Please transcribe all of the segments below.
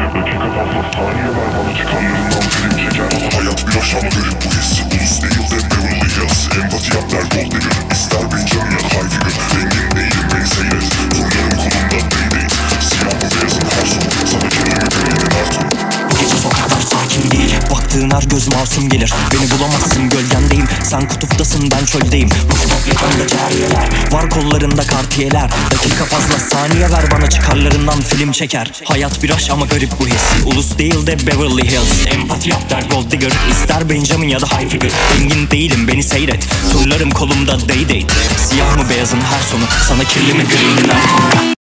Dakika fazla saniyeler bana çıkan yerinden film çeker Hayat bir aşamadır bu hissi ulus değil. Sığınar göz masum gelir. Beni bulamazsın gölgendeyim. Sen kutuptasın ben çöldeyim. Rooftop yakında cariyeler. Var kollarında kartiyeler. Dakika fazla saniye ver bana çıkarlarından film çeker. Hayat bir aş ama garip bu his. Ulus değil de Beverly Hills. Empati yap der Gold Digger. İster Benjamin ya da High Figure. Engin değilim beni seyret. Turlarım kolumda day date Siyah mı beyazın her sonu? Sana kirli mi greenin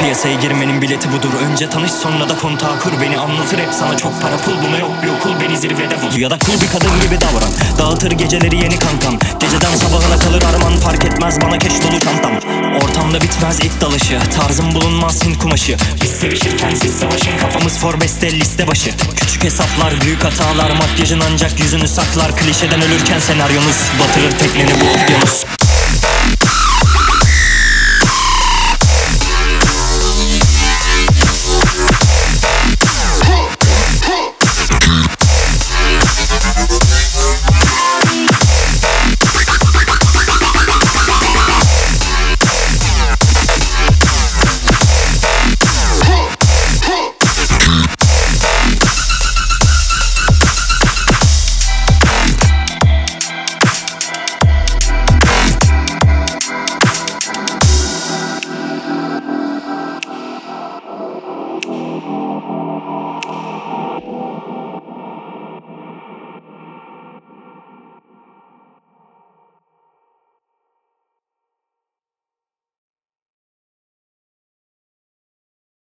Piyasaya girmenin bileti budur. Önce tanış sonra da kontağı kur Beni anlatır hep sana. Çok para pul Buna yok bir okul beni zirvede bul. Ya da cool bir kadın gibi davran Dağıtır geceleri yeni kankam Geceden sabahına kalır arman Fark etmez bana keş dolu çantam. Ortamda bitmez it dalışı. Tarzım bulunmaz Hint kumaşı. Biz sevişirken siz savaşın Kafamız Forbes'te liste başı. Küçük hesaplar büyük hatalar. Makyajın ancak yüzünü saklar. Klişeden ölürken senaryonuz Batırır tekneni bu okyanus